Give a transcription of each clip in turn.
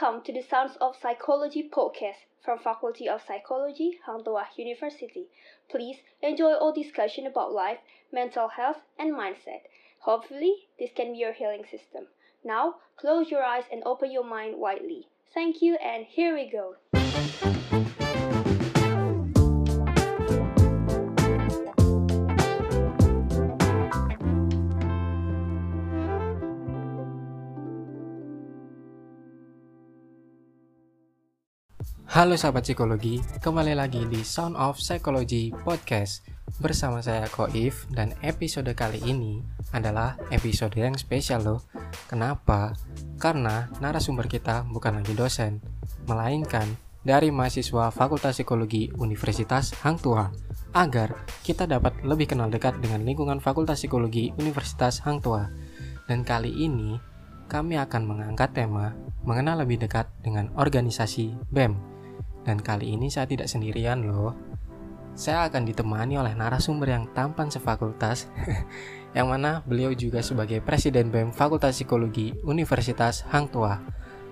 Welcome to the Sounds of Psychology podcast from Faculty of Psychology, Hang Tuah University. Please enjoy our discussion about life, mental health, and mindset. Hopefully, this can be your healing system. Now, close your eyes and open your mind widely. Thank you, and here we go. Halo sahabat psikologi, kembali lagi di Sound of Psychology Podcast bersama saya Koif dan episode kali ini adalah episode yang spesial loh. Kenapa? Karena narasumber kita bukan lagi dosen, melainkan dari mahasiswa Fakultas Psikologi Universitas Hang Tuah agar kita dapat lebih kenal dekat dengan lingkungan Fakultas Psikologi Universitas Hang Tuah. Dan kali ini kami akan mengangkat tema mengenal lebih dekat dengan organisasi BEM dan kali ini saya tidak sendirian loh. Saya akan ditemani oleh narasumber yang tampan sefakultas, yang mana beliau juga sebagai Presiden BEM Fakultas Psikologi Universitas Hang Tuah.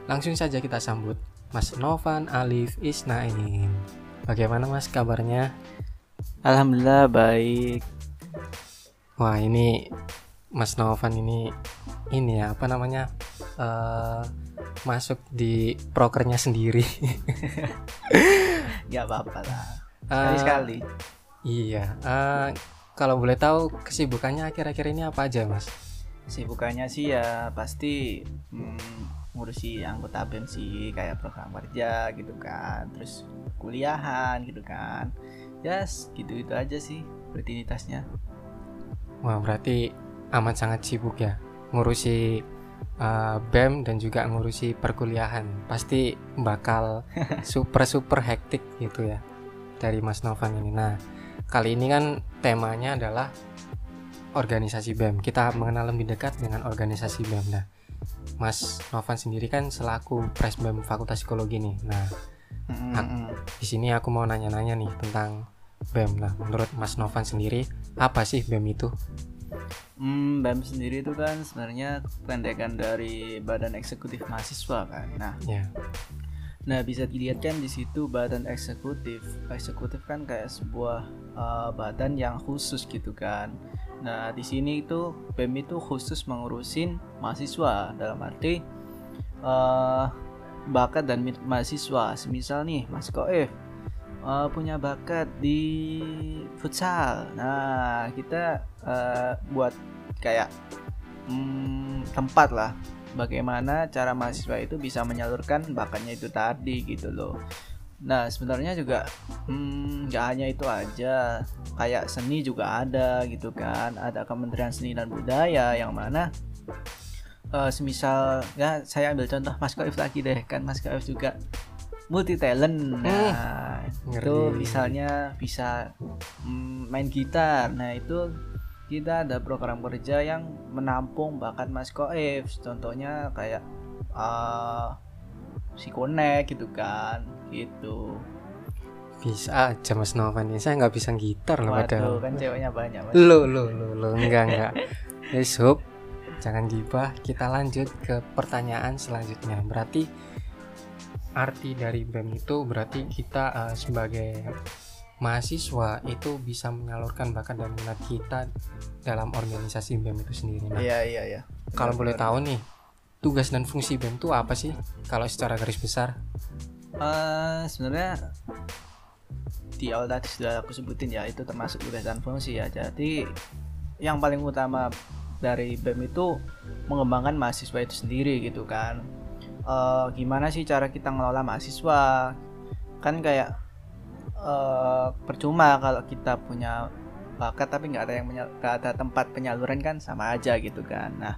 Langsung saja kita sambut Mas Novan Alif Isnain. Bagaimana Mas kabarnya? Alhamdulillah baik. Wah ini Mas Novan ini ini ya apa namanya uh, masuk di prokernya sendiri. Gak apa-apa lah. Sekali-sekali. Uh, iya. Uh, kalau boleh tahu kesibukannya akhir-akhir ini apa aja, Mas? Kesibukannya sih ya pasti hmm, ngurusi anggota BEM sih kayak program kerja gitu kan, terus kuliahan gitu kan. Ya yes, gitu-gitu aja sih rutinitasnya. Wah, berarti amat sangat sibuk ya ngurusi uh, BEM dan juga ngurusi perkuliahan pasti bakal super super hektik gitu ya dari Mas Novan ini. Nah kali ini kan temanya adalah organisasi BEM. Kita mengenal lebih dekat dengan organisasi BEM. Nah Mas Novan sendiri kan selaku Pres BEM Fakultas Psikologi nih. Nah mm-hmm. di sini aku mau nanya-nanya nih tentang BEM. Nah menurut Mas Novan sendiri apa sih BEM itu? Hmm, BEM sendiri itu kan sebenarnya pendekan dari Badan Eksekutif Mahasiswa kan. Nah, yeah. nah bisa dilihat kan di situ Badan Eksekutif. Eksekutif kan kayak sebuah uh, badan yang khusus gitu kan. Nah, di sini itu BEM itu khusus mengurusin mahasiswa dalam arti uh, bakat dan mahasiswa. Semisal nih, Mas Koef uh, punya bakat di futsal. Nah, kita uh, buat kayak hmm, tempat lah bagaimana cara mahasiswa itu bisa menyalurkan bakatnya itu tadi gitu loh. Nah sebenarnya juga hmm, nggak hmm, hanya itu aja, kayak seni juga ada gitu kan, ada Kementerian Seni dan Budaya yang mana uh, semisal ya saya ambil contoh Mas Koif lagi deh kan Mas Koif juga multi talent. Nah, hmm, itu misalnya bisa mm, main gitar. Nah, itu kita ada program kerja yang menampung bakat Mas Koef. Contohnya kayak uh, si Konek gitu kan, gitu. Bisa aja Mas Novan ini. Saya nggak bisa gitar loh padahal. kan ceweknya banyak. Mas. Lo lo lo lo enggak enggak. Yes, hope. Jangan gibah. Kita lanjut ke pertanyaan selanjutnya. Berarti arti dari BEM itu berarti kita uh, sebagai mahasiswa itu bisa menyalurkan bakat dan minat kita dalam organisasi BEM itu sendiri. Nah, iya iya iya. Kalau boleh tahu nih, tugas dan fungsi BEM itu apa sih? Kalau secara garis besar? Uh, sebenarnya di awal tadi sudah aku sebutin ya itu termasuk tugas dan fungsi ya. Jadi yang paling utama dari BEM itu mengembangkan mahasiswa itu sendiri gitu kan uh, gimana sih cara kita ngelola mahasiswa kan kayak uh, percuma kalau kita punya bakat tapi nggak ada yang nggak ada tempat penyaluran kan sama aja gitu kan nah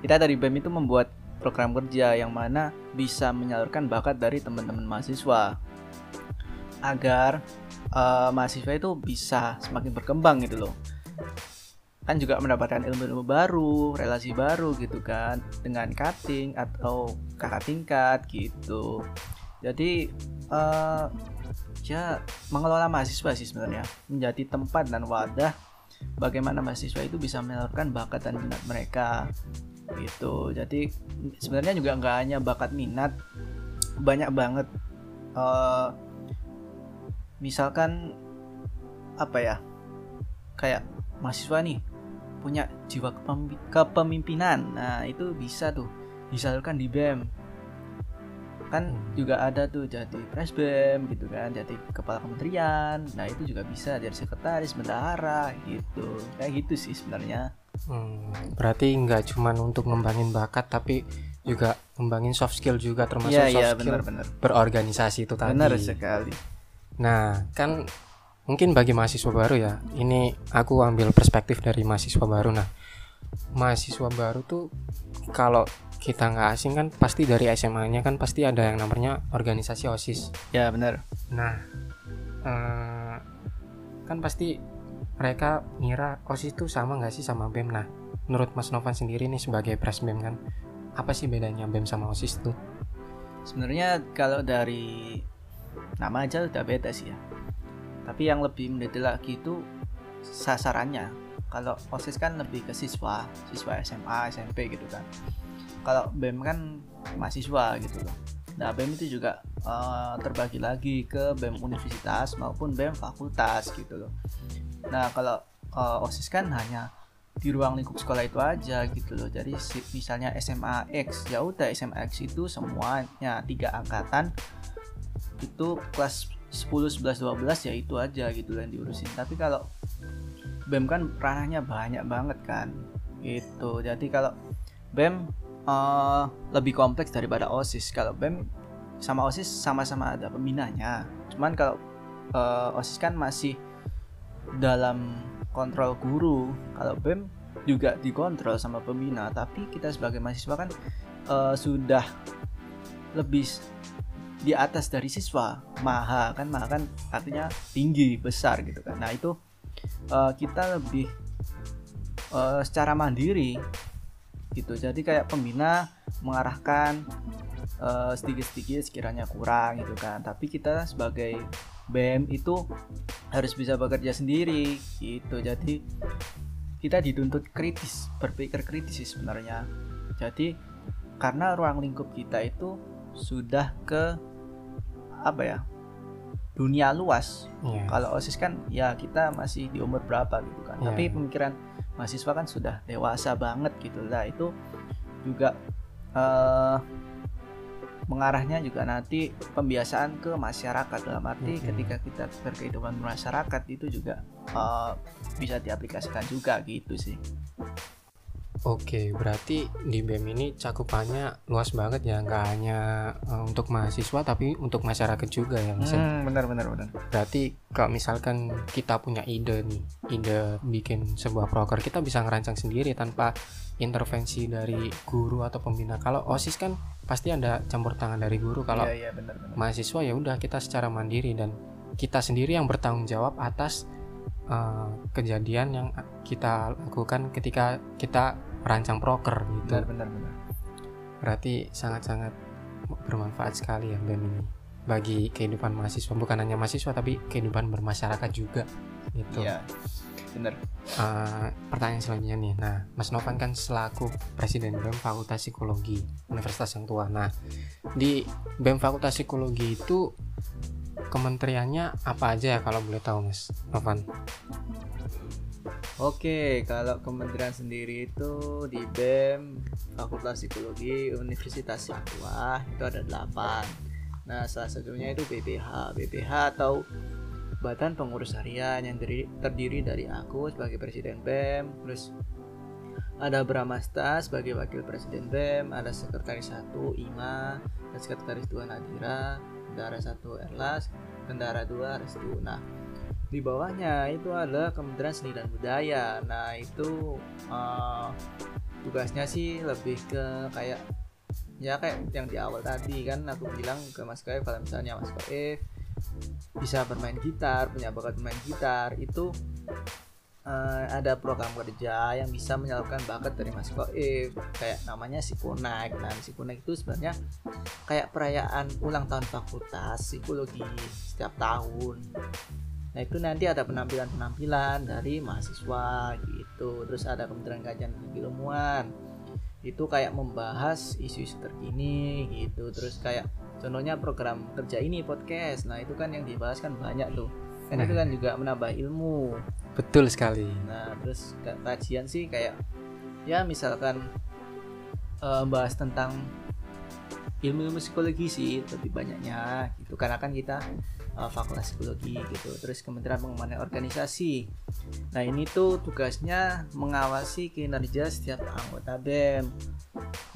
kita dari BEM itu membuat program kerja yang mana bisa menyalurkan bakat dari teman-teman mahasiswa agar uh, mahasiswa itu bisa semakin berkembang gitu loh kan juga mendapatkan ilmu-ilmu baru, relasi baru gitu kan dengan cutting atau kakak tingkat gitu. Jadi uh, ya mengelola mahasiswa sih sebenarnya. Menjadi tempat dan wadah bagaimana mahasiswa itu bisa menyalurkan bakat dan minat mereka. Gitu. Jadi sebenarnya juga nggak hanya bakat minat banyak banget uh, misalkan apa ya? Kayak mahasiswa nih punya jiwa kepemimpinan. Nah itu bisa tuh disalurkan di BEM kan juga ada tuh jadi presbem gitu kan jadi kepala kementerian. Nah itu juga bisa jadi sekretaris bendahara gitu. Kayak gitu sih sebenarnya. Hmm, berarti nggak cuma untuk ngembangin bakat tapi juga ngembangin soft skill juga termasuk ya, soft ya, skill bener, bener. berorganisasi itu tadi. Benar sekali. Nah kan mungkin bagi mahasiswa baru ya ini aku ambil perspektif dari mahasiswa baru. Nah mahasiswa baru tuh kalau kita nggak asing kan pasti dari SMA-nya kan pasti ada yang namanya organisasi OSIS. Ya benar. Nah, eh, kan pasti mereka ngira OSIS itu sama nggak sih sama BEM? Nah, menurut Mas Novan sendiri nih sebagai pres BEM kan, apa sih bedanya BEM sama OSIS tuh? Sebenarnya kalau dari nama aja udah beda sih ya. Tapi yang lebih mendetail lagi itu sasarannya. Kalau OSIS kan lebih ke siswa, siswa SMA, SMP gitu kan kalau BEM kan mahasiswa gitu loh. Nah BEM itu juga uh, terbagi lagi ke BEM universitas maupun BEM fakultas gitu loh. Nah kalau uh, OSIS kan hanya di ruang lingkup sekolah itu aja gitu loh. Jadi misalnya SMA X ya udah SMA X itu semuanya tiga angkatan itu kelas 10, 11, 12 ya itu aja gitu yang diurusin. Tapi kalau BEM kan ranahnya banyak banget kan gitu. Jadi kalau BEM uh, lebih kompleks daripada OSIS. Kalau BEM sama OSIS sama-sama ada pembinanya. Cuman kalau uh, OSIS kan masih dalam kontrol guru. Kalau BEM juga dikontrol sama pembina, tapi kita sebagai mahasiswa kan uh, sudah lebih di atas dari siswa. Maha kan maha kan artinya tinggi, besar gitu kan. Nah, itu uh, kita lebih uh, secara mandiri gitu jadi kayak pembina mengarahkan uh, sedikit-sedikit sekiranya kurang gitu kan tapi kita sebagai BM itu harus bisa bekerja sendiri gitu jadi kita dituntut kritis berpikir kritis sih sebenarnya jadi karena ruang lingkup kita itu sudah ke apa ya dunia luas. Yeah. Kalau OSIS kan ya kita masih di umur berapa gitu kan. Yeah. Tapi pemikiran mahasiswa kan sudah dewasa banget gitu lah. Itu juga uh, mengarahnya juga nanti pembiasaan ke masyarakat. Dalam arti hmm. ketika kita berkehidupan masyarakat itu juga uh, bisa diaplikasikan juga gitu sih Oke, berarti di BEM ini cakupannya luas banget ya, nggak hanya uh, untuk mahasiswa tapi untuk masyarakat juga ya, Mas. Ya? Hmm, benar benar benar. Berarti kalau misalkan kita punya ide nih, ide bikin sebuah proker, kita bisa ngerancang sendiri tanpa intervensi dari guru atau pembina. Kalau OSIS kan pasti ada campur tangan dari guru. Kalau iya, iya, benar, benar. mahasiswa ya udah kita secara mandiri dan kita sendiri yang bertanggung jawab atas uh, kejadian yang kita lakukan ketika kita merancang proker gitu. Benar, benar, benar. Berarti sangat-sangat bermanfaat sekali ya BEM ini bagi kehidupan mahasiswa bukan hanya mahasiswa tapi kehidupan bermasyarakat juga gitu. Iya. Benar. Uh, pertanyaan selanjutnya nih. Nah, Mas Novan kan selaku presiden BEM Fakultas Psikologi Universitas yang tua. Nah, di BEM Fakultas Psikologi itu kementeriannya apa aja ya kalau boleh tahu Mas Novan? Oke, kalau kementerian sendiri itu di BEM Fakultas Psikologi Universitas Tua itu ada 8. Nah, salah satunya itu BPH. BPH atau Badan Pengurus Harian yang terdiri dari aku sebagai Presiden BEM, terus ada Bramasta sebagai Wakil Presiden BEM, ada Sekretaris 1 Ima, dan Sekretaris 2 Nadira, Bendara 1 Erlas, Bendara 2 Restu. Nah, di bawahnya itu ada Kementerian Seni dan Budaya. Nah itu uh, tugasnya sih lebih ke kayak ya kayak yang di awal tadi kan aku bilang ke Mas Kaif kalau misalnya Mas Kaif bisa bermain gitar punya bakat bermain gitar itu uh, ada program kerja yang bisa menyalurkan bakat dari Mas Koif kayak namanya Sikonek nah Sikonek itu sebenarnya kayak perayaan ulang tahun fakultas psikologi setiap tahun Nah itu nanti ada penampilan-penampilan dari mahasiswa gitu. Terus ada Kementerian Kajian dan Ilmuwan. Itu kayak membahas isu-isu terkini gitu. Terus kayak contohnya program kerja ini podcast nah itu kan yang dibahas kan banyak tuh nah. itu kan juga menambah ilmu betul sekali nah terus kajian sih kayak ya misalkan uh, bahas tentang ilmu-ilmu psikologi sih lebih banyaknya gitu karena kan kita uh, fakultas psikologi gitu. Terus Kementerian Pengembangan Organisasi. Nah ini tuh tugasnya mengawasi kinerja setiap anggota BEM.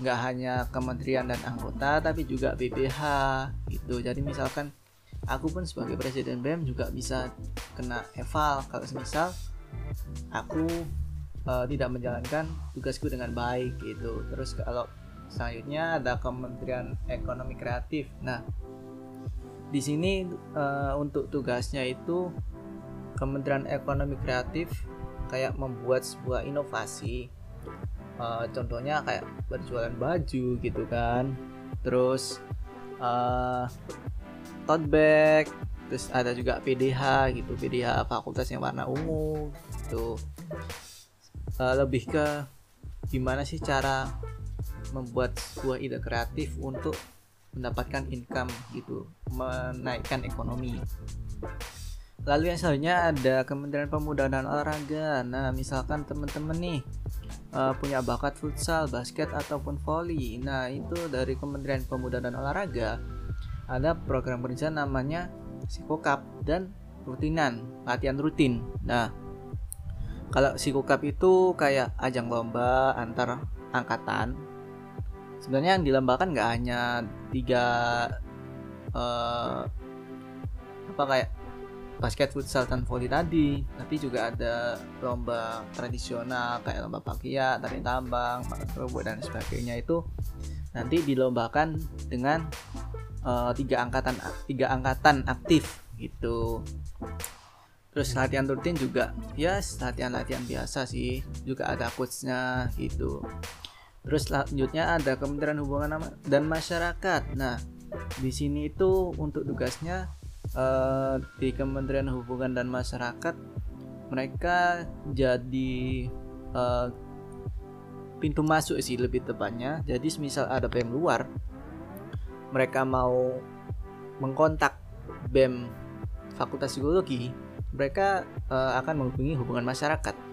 Nggak hanya kementerian dan anggota tapi juga BPH gitu. Jadi misalkan aku pun sebagai presiden BEM juga bisa kena eval kalau misal aku uh, tidak menjalankan tugasku dengan baik gitu. Terus kalau selanjutnya ada Kementerian Ekonomi Kreatif. Nah di sini uh, untuk tugasnya itu Kementerian Ekonomi Kreatif kayak membuat sebuah inovasi. Uh, contohnya kayak berjualan baju gitu kan. Terus uh, tote bag terus ada juga PDH gitu PDH fakultas yang warna ungu gitu. Uh, lebih ke gimana sih cara membuat sebuah ide kreatif untuk mendapatkan income gitu menaikkan ekonomi. Lalu yang selanjutnya ada Kementerian Pemuda dan Olahraga. Nah misalkan teman-teman nih uh, punya bakat futsal basket ataupun volley nah itu dari Kementerian Pemuda dan Olahraga. Ada program kerja namanya Sikokap dan rutinan latihan rutin. Nah kalau Sikokap itu kayak ajang lomba antar angkatan. Sebenarnya yang dilombakan nggak hanya tiga uh, apa kayak basket futsal dan volley tadi. Tapi juga ada lomba tradisional kayak lomba pakia tari tambang robot dan sebagainya. Itu nanti dilombakan dengan uh, tiga angkatan tiga angkatan aktif gitu. Terus latihan rutin juga ya latihan-latihan biasa sih. Juga ada coachnya gitu Terus selanjutnya ada Kementerian Hubungan dan Masyarakat. Nah, di sini itu untuk tugasnya uh, di Kementerian Hubungan dan Masyarakat mereka jadi uh, pintu masuk sih lebih tepatnya. Jadi misal ada BEM luar, mereka mau mengkontak BEM Fakultas Psikologi, mereka uh, akan menghubungi hubungan masyarakat.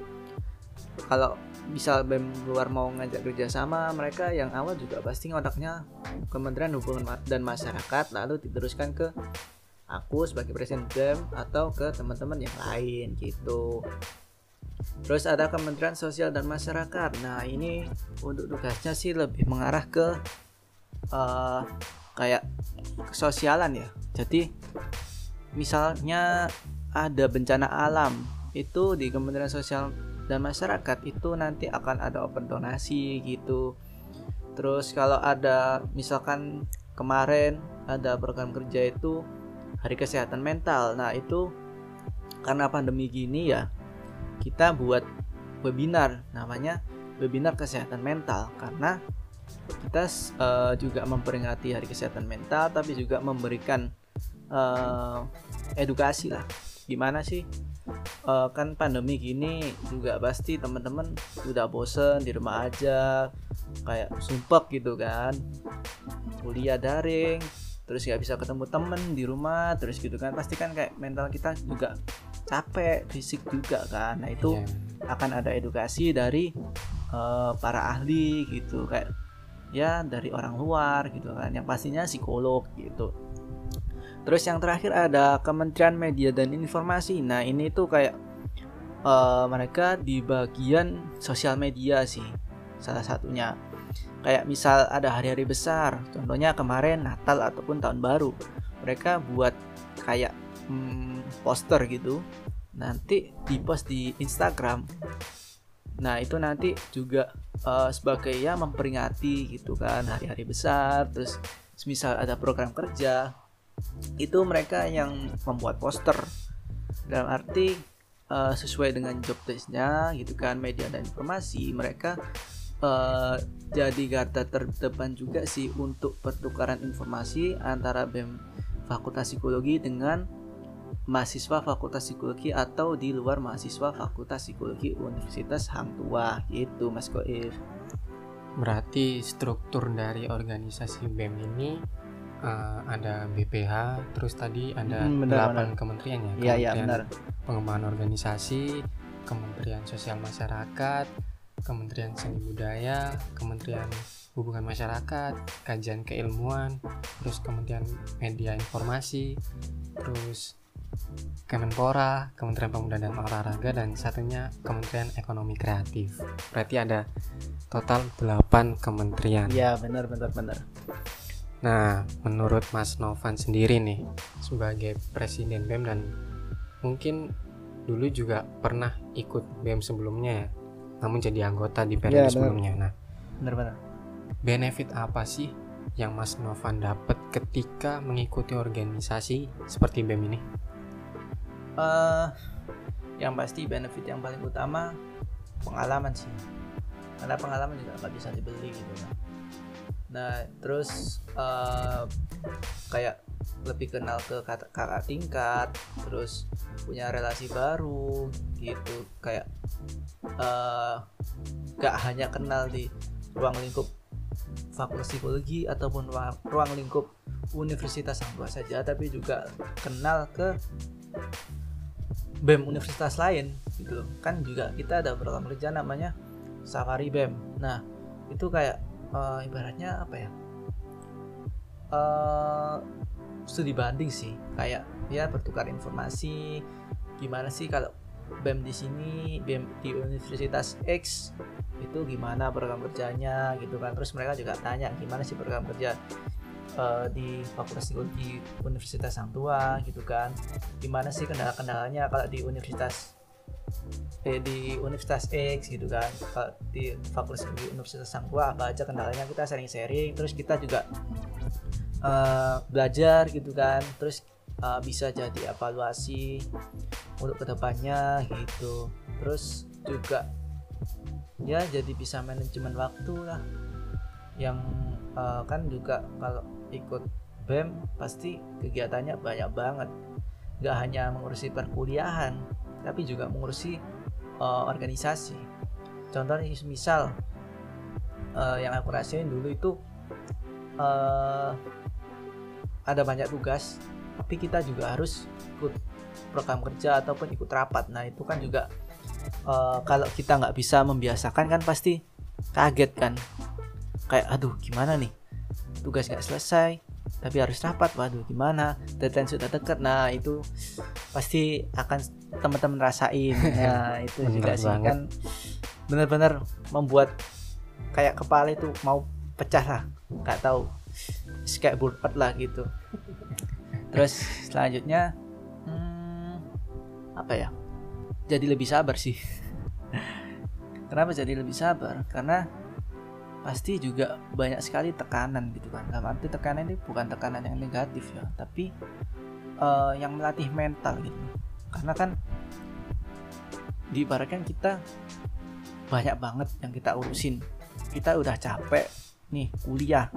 Kalau bisa BEM luar mau ngajak kerjasama mereka yang awal juga pasti ngotaknya Kementerian Hubungan dan Masyarakat lalu diteruskan ke aku sebagai presiden BEM atau ke teman-teman yang lain gitu. Terus ada Kementerian Sosial dan Masyarakat. Nah ini untuk tugasnya sih lebih mengarah ke uh, kayak kesosialan ya. Jadi misalnya ada bencana alam itu di Kementerian Sosial dan masyarakat itu nanti akan ada open donasi gitu. Terus kalau ada misalkan kemarin ada program kerja itu hari kesehatan mental. Nah itu karena pandemi gini ya kita buat webinar namanya webinar kesehatan mental. Karena kita uh, juga memperingati hari kesehatan mental tapi juga memberikan uh, edukasi lah. Gimana sih uh, kan pandemi gini juga pasti teman-teman udah bosen di rumah aja kayak sumpah gitu kan. Kuliah daring terus nggak bisa ketemu temen di rumah terus gitu kan. Pasti kan kayak mental kita juga capek fisik juga kan. Nah itu yeah. akan ada edukasi dari uh, para ahli gitu. Kayak ya dari orang luar gitu kan. Yang pastinya psikolog gitu Terus yang terakhir ada Kementerian Media dan Informasi. Nah ini tuh kayak uh, mereka di bagian sosial media sih salah satunya. Kayak misal ada hari-hari besar, contohnya kemarin Natal ataupun Tahun Baru, mereka buat kayak hmm, poster gitu, nanti di post di Instagram. Nah itu nanti juga uh, sebagai ya memperingati gitu kan hari-hari besar, terus misal ada program kerja itu mereka yang membuat poster. Dalam arti uh, sesuai dengan job desknya gitu kan media dan informasi mereka uh, jadi garda terdepan juga sih untuk pertukaran informasi antara BEM Fakultas Psikologi dengan mahasiswa Fakultas Psikologi atau di luar mahasiswa Fakultas Psikologi Universitas Hang Tua gitu Mas Koif berarti struktur dari organisasi BEM ini uh, ada BPH, terus tadi ada hmm, benar, 8 kementerian ya. Iya, iya, benar. Pengembangan organisasi, Kementerian Sosial Masyarakat, Kementerian Seni Budaya, Kementerian Hubungan Masyarakat, Kajian Keilmuan, terus Kementerian Media Informasi, terus Kemenpora, Kementerian Pemuda dan Olahraga dan satunya Kementerian Ekonomi Kreatif. Berarti ada total 8 kementerian. Iya, benar benar benar. Nah, menurut Mas Novan sendiri nih sebagai presiden BEM dan mungkin dulu juga pernah ikut BEM sebelumnya ya, namun jadi anggota di periode ya, sebelumnya. Nah, benar-benar. Benefit apa sih yang Mas Novan dapat ketika mengikuti organisasi seperti BEM ini? Uh, yang pasti benefit yang paling utama pengalaman sih, karena pengalaman juga nggak bisa dibeli gitu kan nah terus uh, kayak lebih kenal ke kakak tingkat terus punya relasi baru gitu. Kayak uh, gak hanya kenal di ruang lingkup fakultas psikologi ataupun ruang, lingkup universitas yang luas saja tapi juga kenal ke BEM universitas lain gitu kan juga kita ada program kerja namanya Safari BEM nah itu kayak uh, ibaratnya apa ya? Uh, studi banding sih. Kayak ya bertukar informasi. Gimana sih kalau BEM di sini BEM di Universitas X itu gimana program kerjanya gitu kan. Terus mereka juga tanya gimana sih program kerja uh, di Fakultas Psikologi Universitas Sang Tua gitu kan. Gimana sih kendala-kendalanya kalau di Universitas eh, di Universitas X gitu kan. Di fakultas di Universitas Sangkua apa aja kendalanya kita sharing-sharing. Terus kita juga uh, belajar gitu kan. Terus uh, bisa jadi evaluasi untuk ke depannya gitu. Terus juga ya jadi bisa manajemen waktu lah. Yang uh, kan juga kalau ikut BEM pasti kegiatannya banyak banget. Nggak hanya mengurusi perkuliahan tapi juga mengurusi uh, organisasi. Contohnya misal uh, yang aku rasain dulu itu uh, ada banyak tugas tapi kita juga harus ikut program kerja ataupun ikut rapat. Nah itu kan juga uh, kalau kita nggak bisa membiasakan kan pasti kaget kan. Kayak aduh gimana nih? Tugas nggak selesai tapi harus rapat. Waduh gimana? Deadline sudah dekat. Nah itu pasti akan teman-teman rasain. Nah itu juga sih. kan benar-benar membuat kayak kepala itu mau pecah lah. Nggak tahu. Kayak burpat lah gitu. Terus selanjutnya hmm, apa ya? Jadi lebih sabar sih. Kenapa jadi lebih sabar? Karena pasti juga banyak sekali tekanan gitu kan. Dalam arti tekanan ini bukan tekanan yang negatif ya. Tapi uh, yang melatih mental gitu. Karena kan diibaratkan kita banyak banget yang kita urusin. Kita udah capek nih kuliah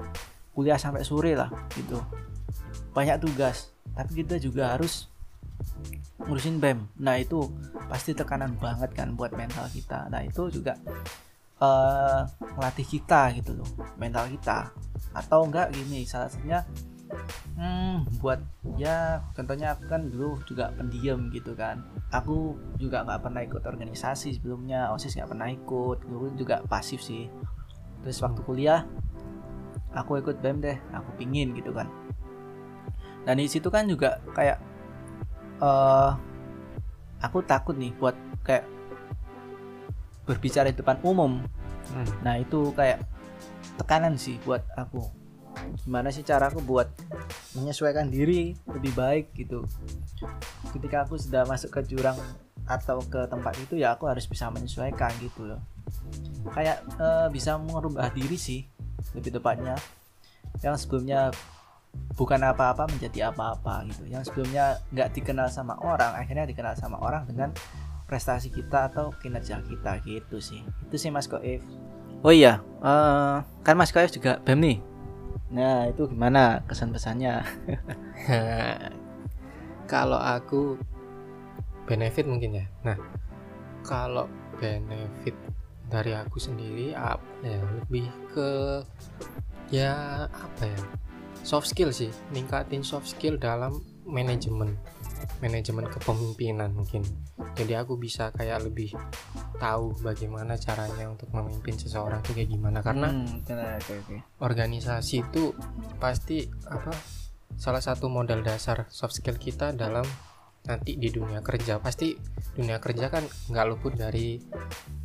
kuliah sampai sore lah gitu. Banyak tugas tapi kita juga harus ngurusin BEM nah itu pasti tekanan banget kan buat mental kita. Nah itu juga uh, ngelatih kita gitu loh mental kita. Atau enggak gini salah satunya hmm, buat ya contohnya aku kan dulu juga pendiam gitu kan. Aku juga nggak pernah ikut organisasi sebelumnya osis nggak pernah ikut dulu juga pasif sih. Terus waktu kuliah aku ikut bem deh aku pingin gitu kan. Dan di situ kan juga kayak uh, aku takut nih buat kayak berbicara di depan umum. Hmm. nah itu kayak tekanan sih buat aku gimana sih cara aku buat menyesuaikan diri lebih baik gitu? Ketika aku sudah masuk ke jurang atau ke tempat itu ya aku harus bisa menyesuaikan gitu loh. Kayak uh, bisa merubah diri sih lebih tepatnya. Yang sebelumnya bukan apa-apa menjadi apa-apa gitu. Yang sebelumnya nggak dikenal sama orang akhirnya dikenal sama orang dengan prestasi kita atau kinerja kita gitu sih. Itu sih Mas Koif. Oh iya uh, kan Mas Koif juga BEM nih nah itu gimana kesan pesannya kalau aku benefit mungkin ya. Nah kalau benefit dari aku sendiri apa ya? Lebih ke ya apa ya? Soft skill sih. Ningkatin soft skill dalam manajemen manajemen kepemimpinan mungkin. Jadi aku bisa kayak lebih tahu bagaimana caranya untuk memimpin seseorang tuh kayak gimana. Karena hmm, okay, okay. organisasi itu pasti apa salah satu modal dasar soft skill kita dalam nanti di dunia kerja. Pasti dunia kerja kan nggak luput dari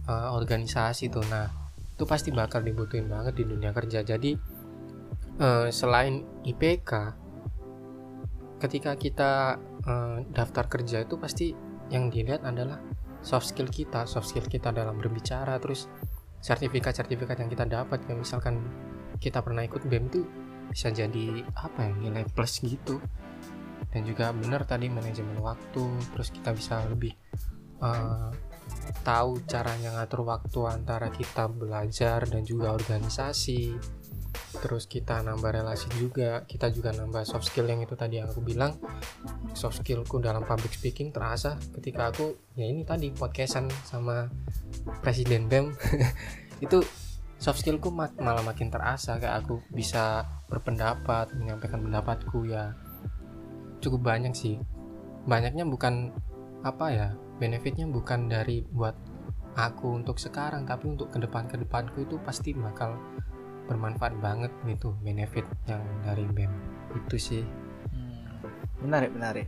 uh, organisasi tuh. Nah itu pasti bakal dibutuhin banget di dunia kerja. Jadi uh, selain IPK ketika kita uh, daftar kerja itu pasti yang dilihat adalah soft skill kita soft skill kita dalam berbicara terus sertifikat-sertifikat yang kita dapat. Kayak misalkan kita pernah ikut BEM itu bisa jadi apa ya nilai plus gitu. Dan juga benar tadi manajemen waktu terus kita bisa lebih uh, tahu caranya ngatur waktu antara kita belajar dan juga organisasi terus kita nambah relasi juga kita juga nambah soft skill yang itu tadi yang aku bilang. Soft skillku dalam public speaking terasa ketika aku ya ini tadi podcastan sama presiden BEM. Itu soft skillku malah makin terasa kayak aku bisa berpendapat menyampaikan pendapatku ya cukup banyak sih. Banyaknya bukan apa ya benefitnya bukan dari buat aku untuk sekarang tapi untuk ke depan ke depanku itu pasti bakal bermanfaat banget gitu benefit yang dari BEM itu sih. Hmm, menarik menarik.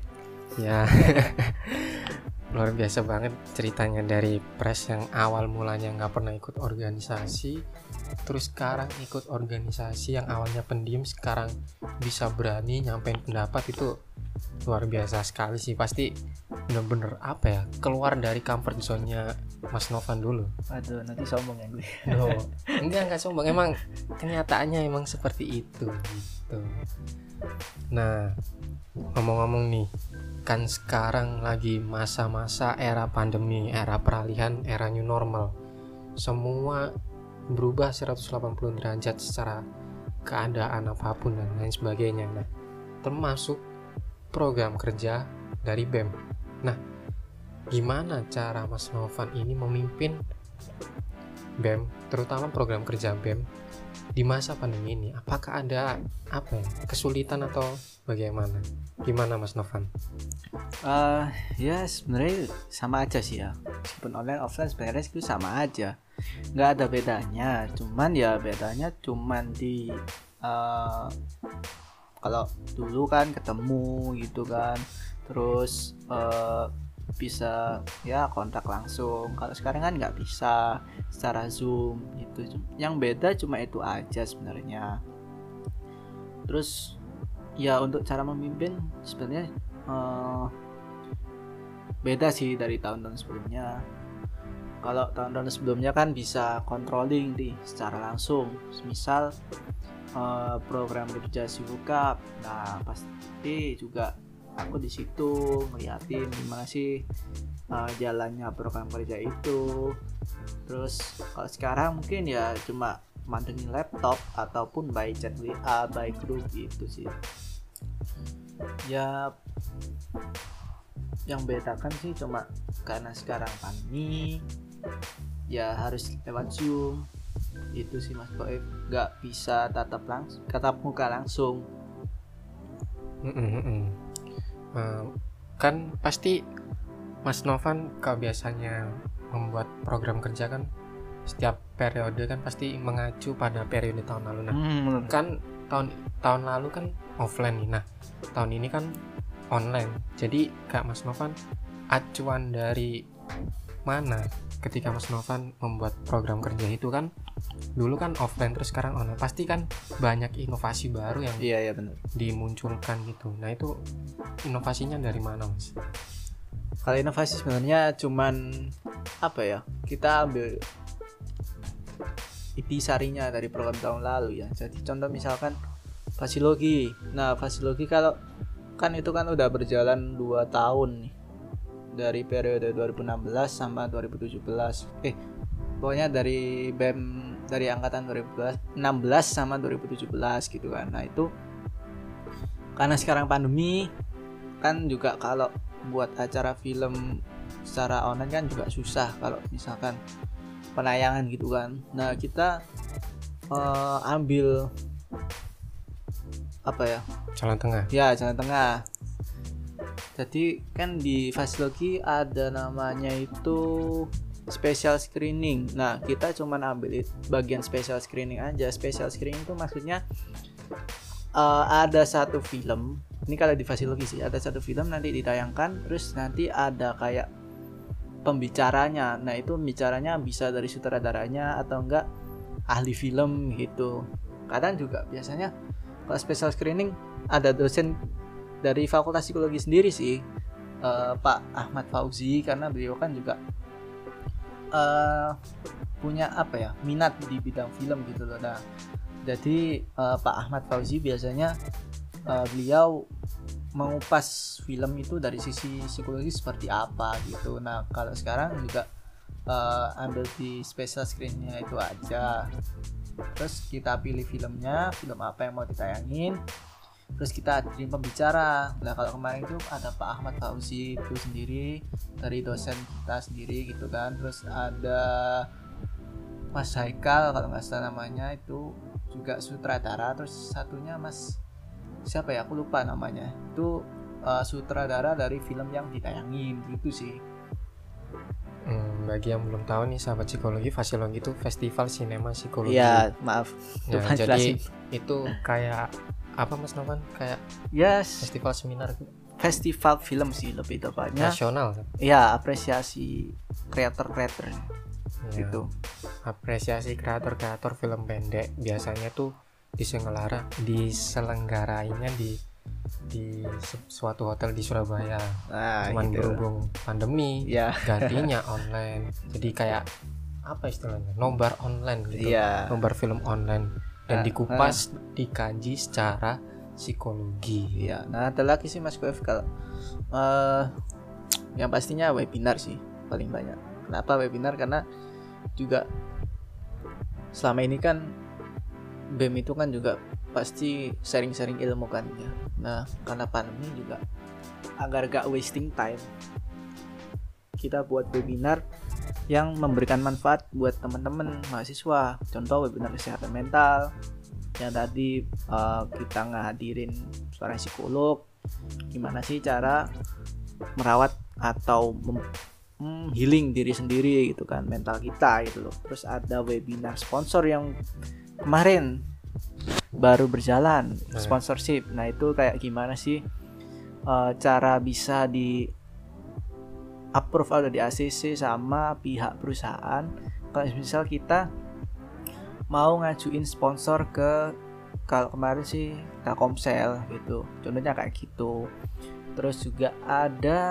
Ya luar biasa banget ceritanya dari press yang awal mulanya nggak pernah ikut organisasi terus sekarang ikut organisasi yang awalnya pendiam sekarang bisa berani nyampein pendapat itu luar biasa sekali sih. Pasti bener-bener apa ya keluar dari comfort zone-nya Mas Novan dulu. Aduh nanti sombong ya gue. No, enggak enggak sombong. Emang kenyataannya emang seperti itu gitu. Nah ngomong-ngomong nih kan sekarang lagi masa-masa era pandemi era peralihan era new normal semua berubah 180 derajat secara keadaan apa pun dan lain sebagainya nah termasuk program kerja dari BEM nah gimana cara Mas Novan ini memimpin BEM, terutama program kerja BEM di masa pandemi ini? Apakah ada apa ya, kesulitan atau bagaimana? Gimana Mas Novan? Uh, ya sebenarnya sama aja sih ya. Meskipun online offline sebenarnya itu sama aja. Nggak ada bedanya. Cuman ya bedanya cuman di uh, kalau dulu kan ketemu gitu kan. Terus uh, bisa ya kontak langsung kalau sekarang kan nggak bisa secara zoom itu yang beda cuma itu aja sebenarnya terus ya untuk cara memimpin sebenarnya uh, beda sih dari tahun-tahun sebelumnya. Kalau tahun-tahun sebelumnya kan bisa controlling nih secara langsung. Misal uh, program kerja si buka nah pasti juga aku di situ ngeliatin gimana sih uh, jalannya program kerja itu. Terus kalau sekarang mungkin ya cuma mantengin laptop ataupun by chat WA by grup gitu sih ya yang bedakan sih cuma karena sekarang pandemi ya harus lewat zoom. Itu sih mas Koef nggak bisa tatap langsung tatap muka langsung. Mm -mm kan pasti Mas Novan kalau biasanya membuat program kerja kan setiap periode kan pasti mengacu pada periode tahun lalu. Nah hmm, kan tahun tahun lalu kan offline. Nih nah tahun ini kan online. Jadi kak Mas Novan acuan dari mana ketika Mas Novan membuat program kerja itu kan? Dulu kan offline terus sekarang online. Pasti kan banyak inovasi baru yang iya iya benar. dimunculkan gitu. Nah itu inovasinya dari mana Mas? Kalau inovasi sebenarnya cuman apa ya kita ambil sarinya dari program tahun lalu ya. Jadi contoh misalkan fasilogi. Nah fasilogi kalau kan itu kan udah berjalan 2 tahun nih. Dari periode 2016 sama 2017 eh pokoknya dari BEM dari angkatan 2016 sama 2017 gitu kan. Nah itu karena sekarang pandemi kan juga kalau buat acara film secara online kan juga susah kalau misalkan penayangan gitu kan. Nah kita uh, ambil apa ya? Jalan tengah. Ya jalan tengah. Jadi kan di fasiologi ada namanya itu special screening. Nah kita cuman ambil bagian special screening aja. Special screening itu maksudnya uh, ada satu film. Ini kalau di fasiologi sih ada satu film nanti ditayangkan terus nanti ada kayak pembicaranya. Nah itu pembicaranya bisa dari sutradaranya atau enggak ahli film gitu. Kadang juga biasanya kalau special screening ada dosen dari fakultas psikologi sendiri sih. Uh, Pak Ahmad Fauzi karena beliau kan juga uh, punya apa ya minat di bidang film gitu loh. Nah jadi uh, Pak Ahmad Fauzi biasanya uh, beliau mengupas film itu dari sisi psikologi seperti apa gitu. Nah kalau sekarang juga uh, ambil di special screennya itu aja. Terus kita pilih filmnya film apa yang mau ditayangin. Terus kita hadirin pembicara. Nah kalau kemarin itu ada Pak Ahmad Fauzi itu sendiri dari dosen kita sendiri gitu kan. Terus ada Mas Haikal kalau nggak salah namanya itu juga sutradara. Terus satunya Mas siapa ya? Aku lupa namanya. Itu uh, sutradara dari film yang ditayangin gitu sih bagi yang belum tahu nih sahabat psikologi, fasiologi itu festival sinema psikologi. Iya, maaf. Ya, jadi itu kayak apa Mas Novan? Kayak yes. festival seminar festival film sih lebih tepatnya. Nasional. Iya, apresiasi kreator-kreator. Ya. Gitu. Apresiasi kreator-kreator film pendek biasanya tuh diselenggara diselenggarainya di di suatu hotel di Surabaya. Nah, Cuman gitu. berhubung pandemi, ya. gantinya online. Jadi kayak apa istilahnya? Nombar online gitu. Ya. Nombar film online dan nah, dikupas, nah. dikaji secara psikologi. Ya. Nah, ada lagi sih Mas Kuf kalau uh, yang pastinya webinar sih paling banyak. Kenapa webinar? Karena juga selama ini kan BEM itu kan juga pasti sharing-sharing ilmu kan ya. Nah, karena pandemi juga agar gak wasting time kita buat webinar yang memberikan manfaat buat teman-teman mahasiswa. Contoh webinar kesehatan mental yang tadi uh, kita ngadirin seorang psikolog gimana sih cara merawat atau hmm, healing diri sendiri gitu kan mental kita gitu loh. Terus ada webinar sponsor yang kemarin baru berjalan nah. sponsorship. Nah itu kayak gimana sih uh, cara bisa di approve atau di ACC sama pihak perusahaan kalau misal kita mau ngajuin sponsor ke kalau kemarin sih Telkomsel gitu contohnya kayak gitu terus juga ada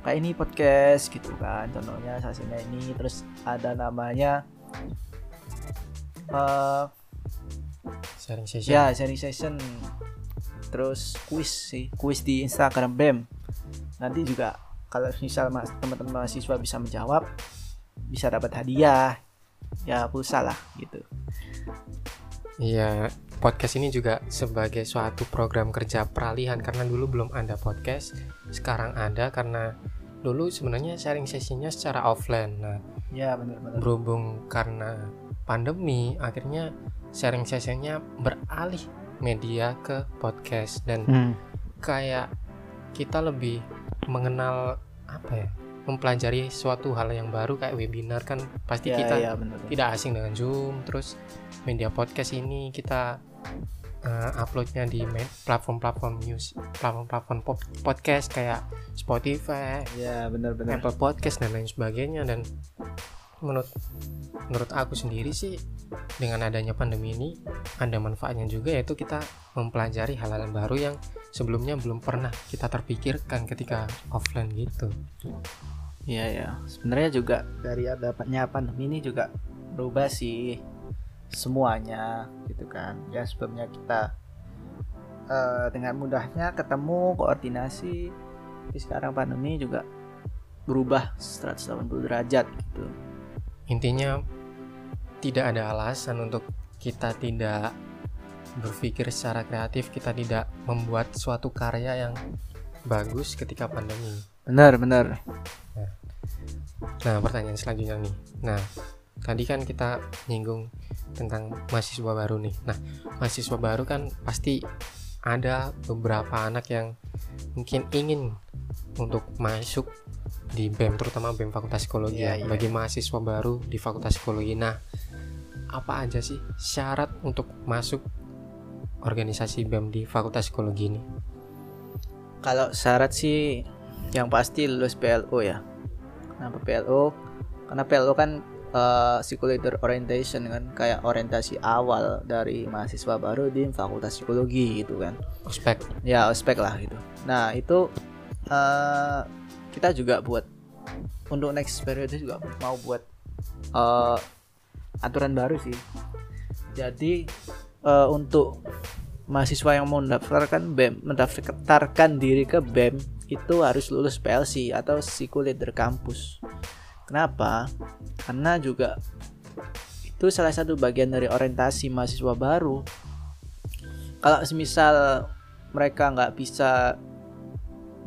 kayak ini podcast gitu kan contohnya saksinya ini terus ada namanya uh, sharing session. Ya sharing session. Terus quiz sih quiz di Instagram BEM. Nanti juga kalau misal mas, teman-teman mahasiswa bisa menjawab bisa dapat hadiah. Ya pulsa lah gitu. Iya, podcast ini juga sebagai suatu program kerja peralihan karena dulu belum ada podcast, sekarang ada karena dulu sebenarnya sharing sesinya secara offline. Nah, ya benar-benar. Berhubung karena pandemi, akhirnya sharing sessionnya beralih media ke podcast dan hmm. kayak kita lebih mengenal apa ya mempelajari suatu hal yang baru kayak webinar kan pasti ya, kita ya, bener. tidak asing dengan zoom terus media podcast ini kita uh, uploadnya di platform-platform news platform-platform podcast kayak Spotify ya benar-benar Apple Podcast dan lain sebagainya dan menurut menurut aku sendiri sih dengan adanya pandemi ini ada manfaatnya juga yaitu kita mempelajari hal-hal baru yang sebelumnya belum pernah kita terpikirkan ketika offline gitu. Iya ya, sebenarnya juga dari adanya pandemi ini juga berubah sih semuanya gitu kan. Ya sebelumnya kita uh, dengan mudahnya ketemu koordinasi, tapi sekarang pandemi juga berubah 180 derajat gitu intinya tidak ada alasan untuk kita tidak berpikir secara kreatif kita tidak membuat suatu karya yang bagus ketika pandemi. Benar benar. Nah, nah pertanyaan selanjutnya nih. Nah tadi kan kita nyinggung tentang mahasiswa baru nih. Nah, mahasiswa baru kan pasti ada beberapa anak yang mungkin ingin untuk masuk di BEM terutama BEM Fakultas Psikologi yeah, ya, yeah. bagi mahasiswa baru di Fakultas Psikologi. Nah, apa aja sih syarat untuk masuk organisasi BEM di Fakultas Psikologi ini? Kalau syarat sih yang pasti lulus PLO ya. Kenapa PLO? Karena PLO kan uh, leader orientation kan kayak orientasi awal dari mahasiswa baru di Fakultas Psikologi gitu kan. Ospek. Ya, ospek lah gitu. Nah, itu uh, kita juga buat untuk next periode juga mau buat uh, aturan baru sih. Jadi uh, untuk mahasiswa yang mau mendaftarkan BEM, mendaftarkan diri ke BEM itu harus lulus PLC atau psikoleader kampus. Kenapa? Karena juga itu salah satu bagian dari orientasi mahasiswa baru. Kalau semisal mereka nggak bisa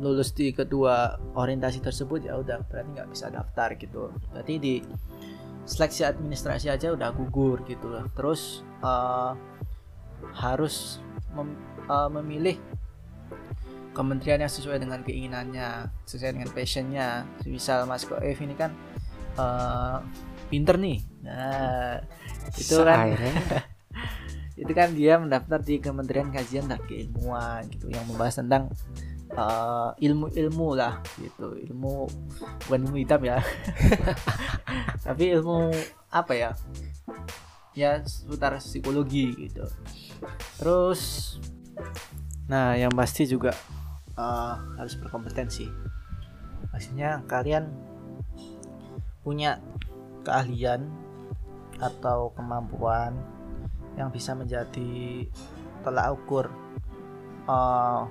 lulus di kedua orientasi tersebut ya udah berarti nggak bisa daftar gitu. Berarti di seleksi administrasi aja udah gugur gitu loh. Terus uh, harus mem, uh, memilih kementerian yang sesuai dengan keinginannya sesuai dengan passionnya misal Mas Koef ini kan uh, pinter nih nah itu kan itu kan dia mendaftar di Kementerian Kajian dan Keilmuan gitu yang membahas tentang uh, ilmu-ilmu lah gitu. Ilmu bukan ilmu hitam ya. Tapi ilmu apa ya? Ya seputar psikologi gitu. Terus nah yang pasti juga uh, harus berkompetensi. Maksudnya kalian punya keahlian atau kemampuan yang bisa menjadi tolak ukur uh,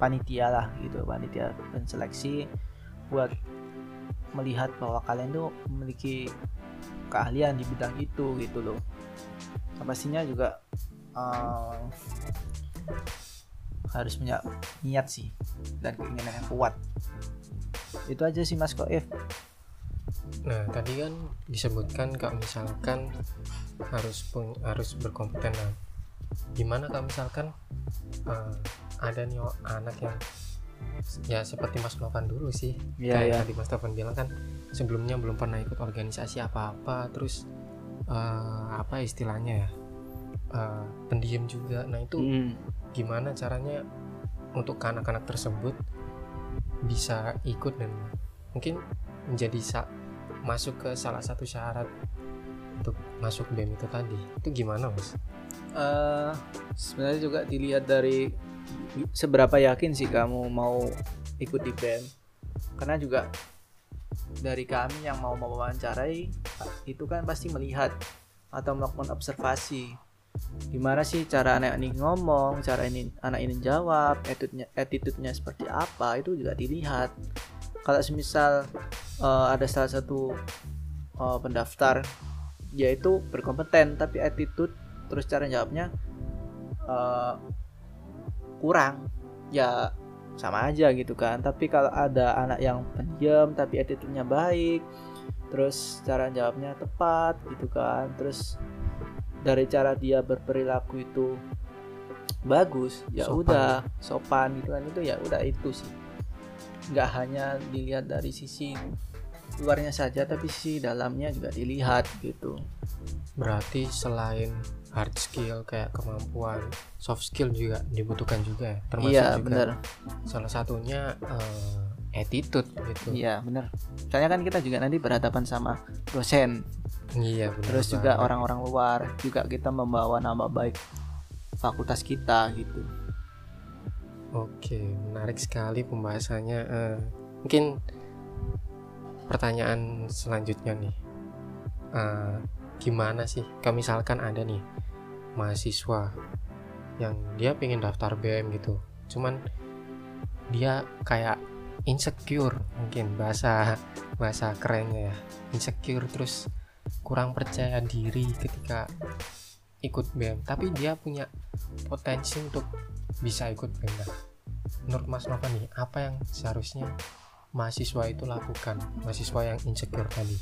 panitia lah gitu panitia dan seleksi buat melihat bahwa kalian tuh memiliki keahlian di bidang itu gitu loh. Nah, pastinya juga uh, harus punya niat sih dan keinginan yang kuat. Itu aja sih mas Koef nah tadi kan disebutkan kalau misalkan harus pun harus berkompeten gimana kalau misalkan uh, ada nih anak yang ya seperti Mas Novan dulu sih ya, kayak ya. tadi Mas Novan bilang kan sebelumnya belum pernah ikut organisasi apa-apa terus uh, apa istilahnya ya uh, pendiam juga nah itu hmm. gimana caranya untuk anak-anak tersebut bisa ikut dan mungkin menjadi sa masuk ke salah satu syarat untuk masuk BEM itu tadi. Itu gimana mas? Uh, sebenarnya juga dilihat dari seberapa yakin sih kamu mau ikut di BEM karena juga dari kami yang mau mewawancarai itu kan pasti melihat atau melakukan observasi. Gimana sih cara anak ini ngomong cara ini anak ini jawab attitude-nya seperti apa itu juga dilihat. Kalau semisal uh, ada salah satu uh, pendaftar yaitu berkompeten tapi attitude terus cara jawabnya uh, kurang. Ya sama aja gitu kan. Tapi kalau ada anak yang pendiam tapi attitude-nya baik terus cara jawabnya tepat gitu kan. Terus dari cara dia berperilaku itu bagus ya sopan. udah sopan gitu kan. Itu ya udah itu sih. Nggak hanya dilihat dari sisi luarnya saja tapi sisi dalamnya juga dilihat gitu. Berarti selain hard skill kayak kemampuan soft skill juga dibutuhkan juga ya? Termasuk iya, juga bener. salah satunya uh, attitude gitu. Iya bener soalnya kan kita juga nanti berhadapan sama dosen. Iya bener terus juga orang-orang luar juga kita membawa nama baik fakultas kita gitu. Oke menarik sekali pembahasannya. Uh, mungkin pertanyaan selanjutnya nih. Uh, gimana sih? Kalau misalkan ada nih mahasiswa yang dia pengen daftar BM gitu. Cuman dia kayak insecure mungkin bahasa bahasa kerennya ya. Insecure terus kurang percaya diri ketika ikut BEM tapi dia punya potensi untuk bisa ikut BEM nah, menurut Mas Nova nih apa yang seharusnya mahasiswa itu lakukan mahasiswa yang insecure tadi?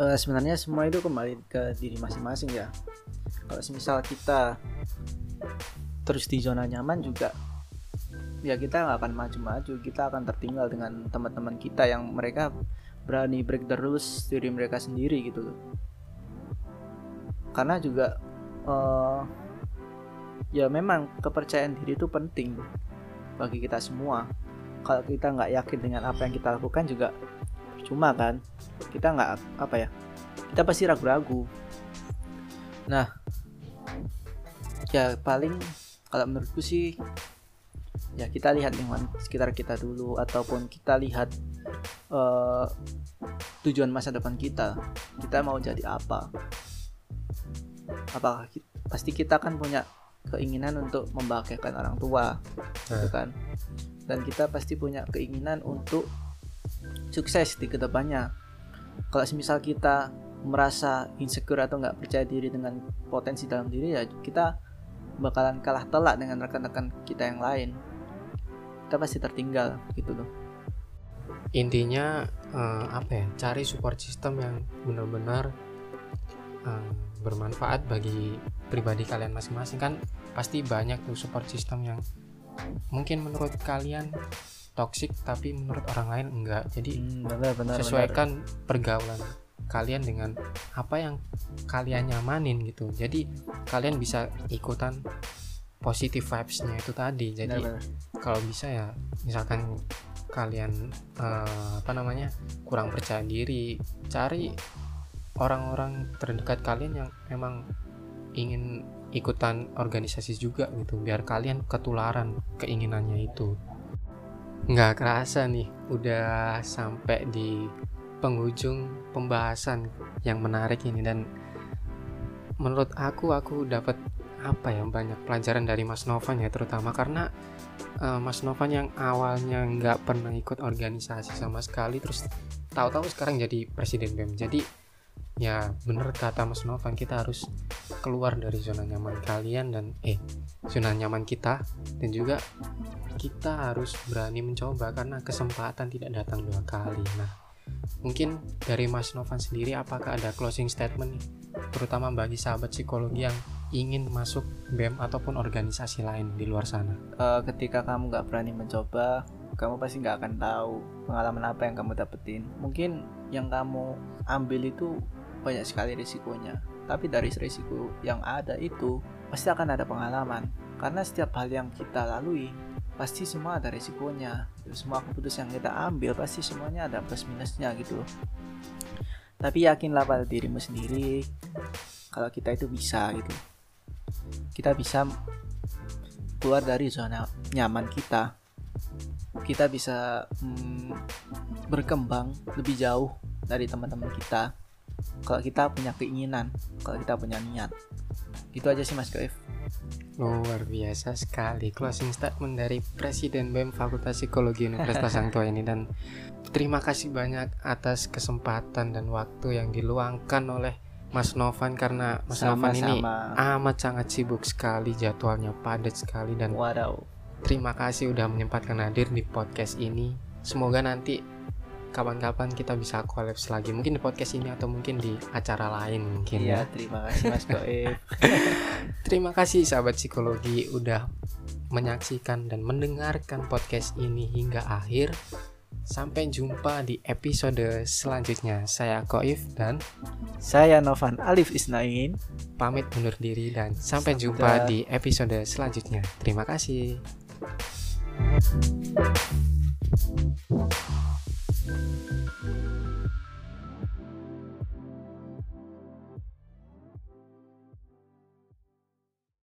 Uh, sebenarnya semua itu kembali ke diri masing-masing ya. Kalau misal kita terus di zona nyaman juga ya kita nggak akan maju-maju. Kita akan tertinggal dengan teman-teman kita yang mereka berani break the rules diri mereka sendiri gitu loh. Karena juga uh, ya memang kepercayaan diri itu penting bagi kita semua kalau kita nggak yakin dengan apa yang kita lakukan juga cuma kan? Kita nggak apa ya kita pasti ragu-ragu. Nah ya paling kalau menurutku sih ya kita lihat lingkungan sekitar kita dulu ataupun kita lihat uh, tujuan masa depan kita kita mau jadi apa. Apakah kita, pasti kita kan punya keinginan untuk membahagiakan orang tua gitu eh. kan dan kita pasti punya keinginan untuk sukses di ke depannya. Kalau misal kita merasa insecure atau nggak percaya diri dengan potensi dalam diri ya kita bakalan kalah telak dengan rekan-rekan kita yang lain. Kita pasti tertinggal gitu loh. Intinya uh, apa ya cari support system yang benar-benar uh, bermanfaat bagi pribadi kalian masing-masing. Kan pasti banyak tuh support system yang mungkin menurut kalian toxic tapi menurut orang lain enggak. Jadi hmm, benar, benar, sesuaikan benar. pergaulan kalian dengan apa yang kalian nyamanin gitu. Jadi kalian bisa ikutan positive vibesnya itu tadi. Jadi kalau bisa ya misalkan kalian uh, apa namanya kurang percaya diri cari orang-orang terdekat kalian yang memang ingin ikutan organisasi juga gitu biar kalian ketularan keinginannya itu. Nggak kerasa nih udah sampai di penghujung pembahasan yang menarik ini dan menurut aku aku dapat apa ya banyak pelajaran dari Mas Novan ya terutama karena uh, Mas Novan yang awalnya nggak pernah ikut organisasi sama sekali terus tahu-tahu sekarang jadi presiden BEM jadi ya bener kata Mas Novan kita harus keluar dari zona nyaman kalian dan eh zona nyaman kita dan juga kita harus berani mencoba karena kesempatan tidak datang dua kali nah mungkin dari Mas Novan sendiri apakah ada closing statement nih terutama bagi sahabat psikologi yang ingin masuk BEM ataupun organisasi lain di luar sana? Uh, ketika kamu nggak berani mencoba, kamu pasti nggak akan tahu pengalaman apa yang kamu dapetin. Mungkin yang kamu ambil itu banyak sekali risikonya, tapi dari risiko yang ada itu pasti akan ada pengalaman. Karena setiap hal yang kita lalui pasti semua ada risikonya. Semua keputusan yang kita ambil pasti semuanya ada plus minusnya gitu. Tapi yakinlah pada dirimu sendiri kalau kita itu bisa gitu. Kita bisa keluar dari zona nyaman kita. Kita bisa hmm, berkembang lebih jauh dari teman-teman kita kalau kita punya keinginan kalau kita punya niat. Itu aja sih mas Goif luar biasa sekali closing statement dari Presiden BEM Fakultas Psikologi Universitas Tua ini. Dan terima kasih banyak atas kesempatan dan waktu yang diluangkan oleh Mas Novan karena Mas sama, Novan ini amat sangat sibuk sekali jadwalnya padat sekali. Dan Wadaw. terima kasih udah menyempatkan hadir di podcast ini. Semoga nanti kapan-kapan kita bisa kolaps lagi mungkin di podcast ini atau mungkin di acara lain mungkin iya, ya terima kasih Mas Goib terima kasih sahabat psikologi udah menyaksikan dan mendengarkan podcast ini hingga akhir Sampai jumpa di episode selanjutnya. Saya Koif dan saya Novan Alif Isnain. Pamit undur diri dan sampai Sampai jumpa di episode selanjutnya. Terima kasih. Thank you.